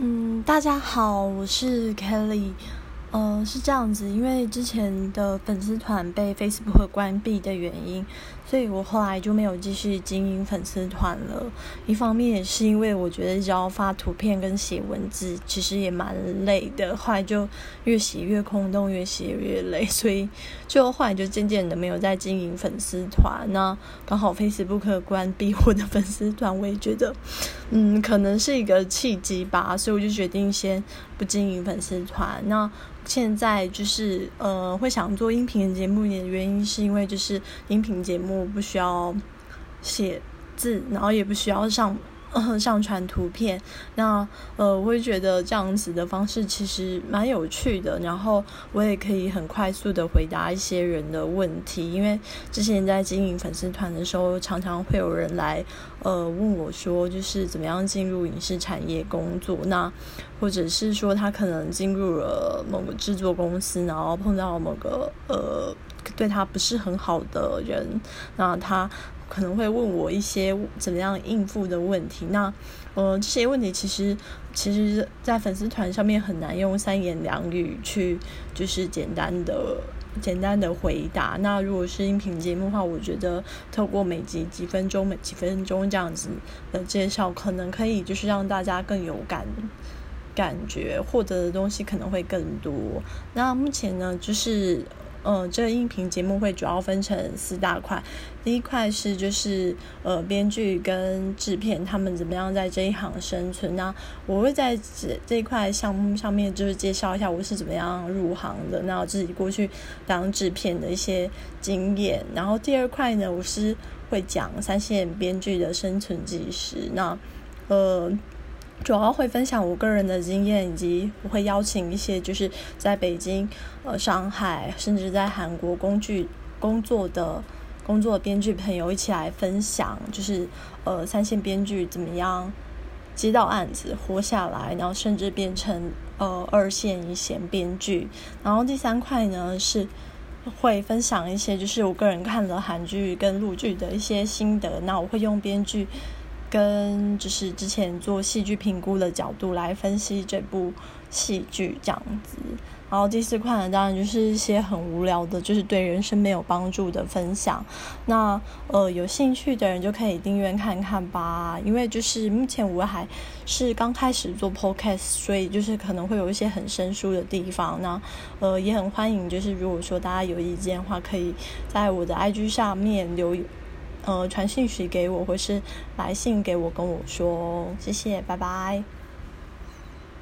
嗯，大家好，我是 Kelly。呃，是这样子，因为之前的粉丝团被 Facebook 关闭的原因，所以我后来就没有继续经营粉丝团了。一方面也是因为我觉得只要发图片跟写文字，其实也蛮累的。后来就越写越空洞，越写越累，所以就后来就渐渐的没有再经营粉丝团。那刚好 Facebook 关闭我的粉丝团，我也觉得，嗯，可能是一个契机吧，所以我就决定先不经营粉丝团。那现在就是呃，会想做音频节目的原因，是因为就是音频节目不需要写字，然后也不需要上。上传图片，那呃，我会觉得这样子的方式其实蛮有趣的，然后我也可以很快速的回答一些人的问题，因为之前在经营粉丝团的时候，常常会有人来呃问我说，就是怎么样进入影视产业工作，那或者是说他可能进入了某个制作公司，然后碰到某个呃对他不是很好的人，那他。可能会问我一些怎么样应付的问题，那呃这些问题其实其实，在粉丝团上面很难用三言两语去就是简单的简单的回答。那如果是音频节目的话，我觉得透过每集几分钟、每几分钟这样子的介绍，可能可以就是让大家更有感感觉，获得的东西可能会更多。那目前呢，就是。嗯，这个音频节目会主要分成四大块。第一块是就是呃，编剧跟制片他们怎么样在这一行生存。那我会在这这一块项目上面就是介绍一下我是怎么样入行的，那我自己过去当制片的一些经验。然后第二块呢，我是会讲三线编剧的生存纪实。那呃。主要会分享我个人的经验，以及我会邀请一些就是在北京、呃上海，甚至在韩国工具工作的工作编剧朋友一起来分享，就是呃三线编剧怎么样接到案子活下来，然后甚至变成呃二线一线编剧。然后第三块呢是会分享一些就是我个人看了韩剧跟陆剧的一些心得，那我会用编剧。跟就是之前做戏剧评估的角度来分析这部戏剧这样子，然后第四块呢，当然就是一些很无聊的，就是对人生没有帮助的分享。那呃，有兴趣的人就可以订阅看看吧，因为就是目前我还是刚开始做 podcast，所以就是可能会有一些很生疏的地方。那呃，也很欢迎，就是如果说大家有意见的话，可以在我的 IG 上面留。呃，传信息给我，或是来信给我，跟我说，谢谢，拜拜。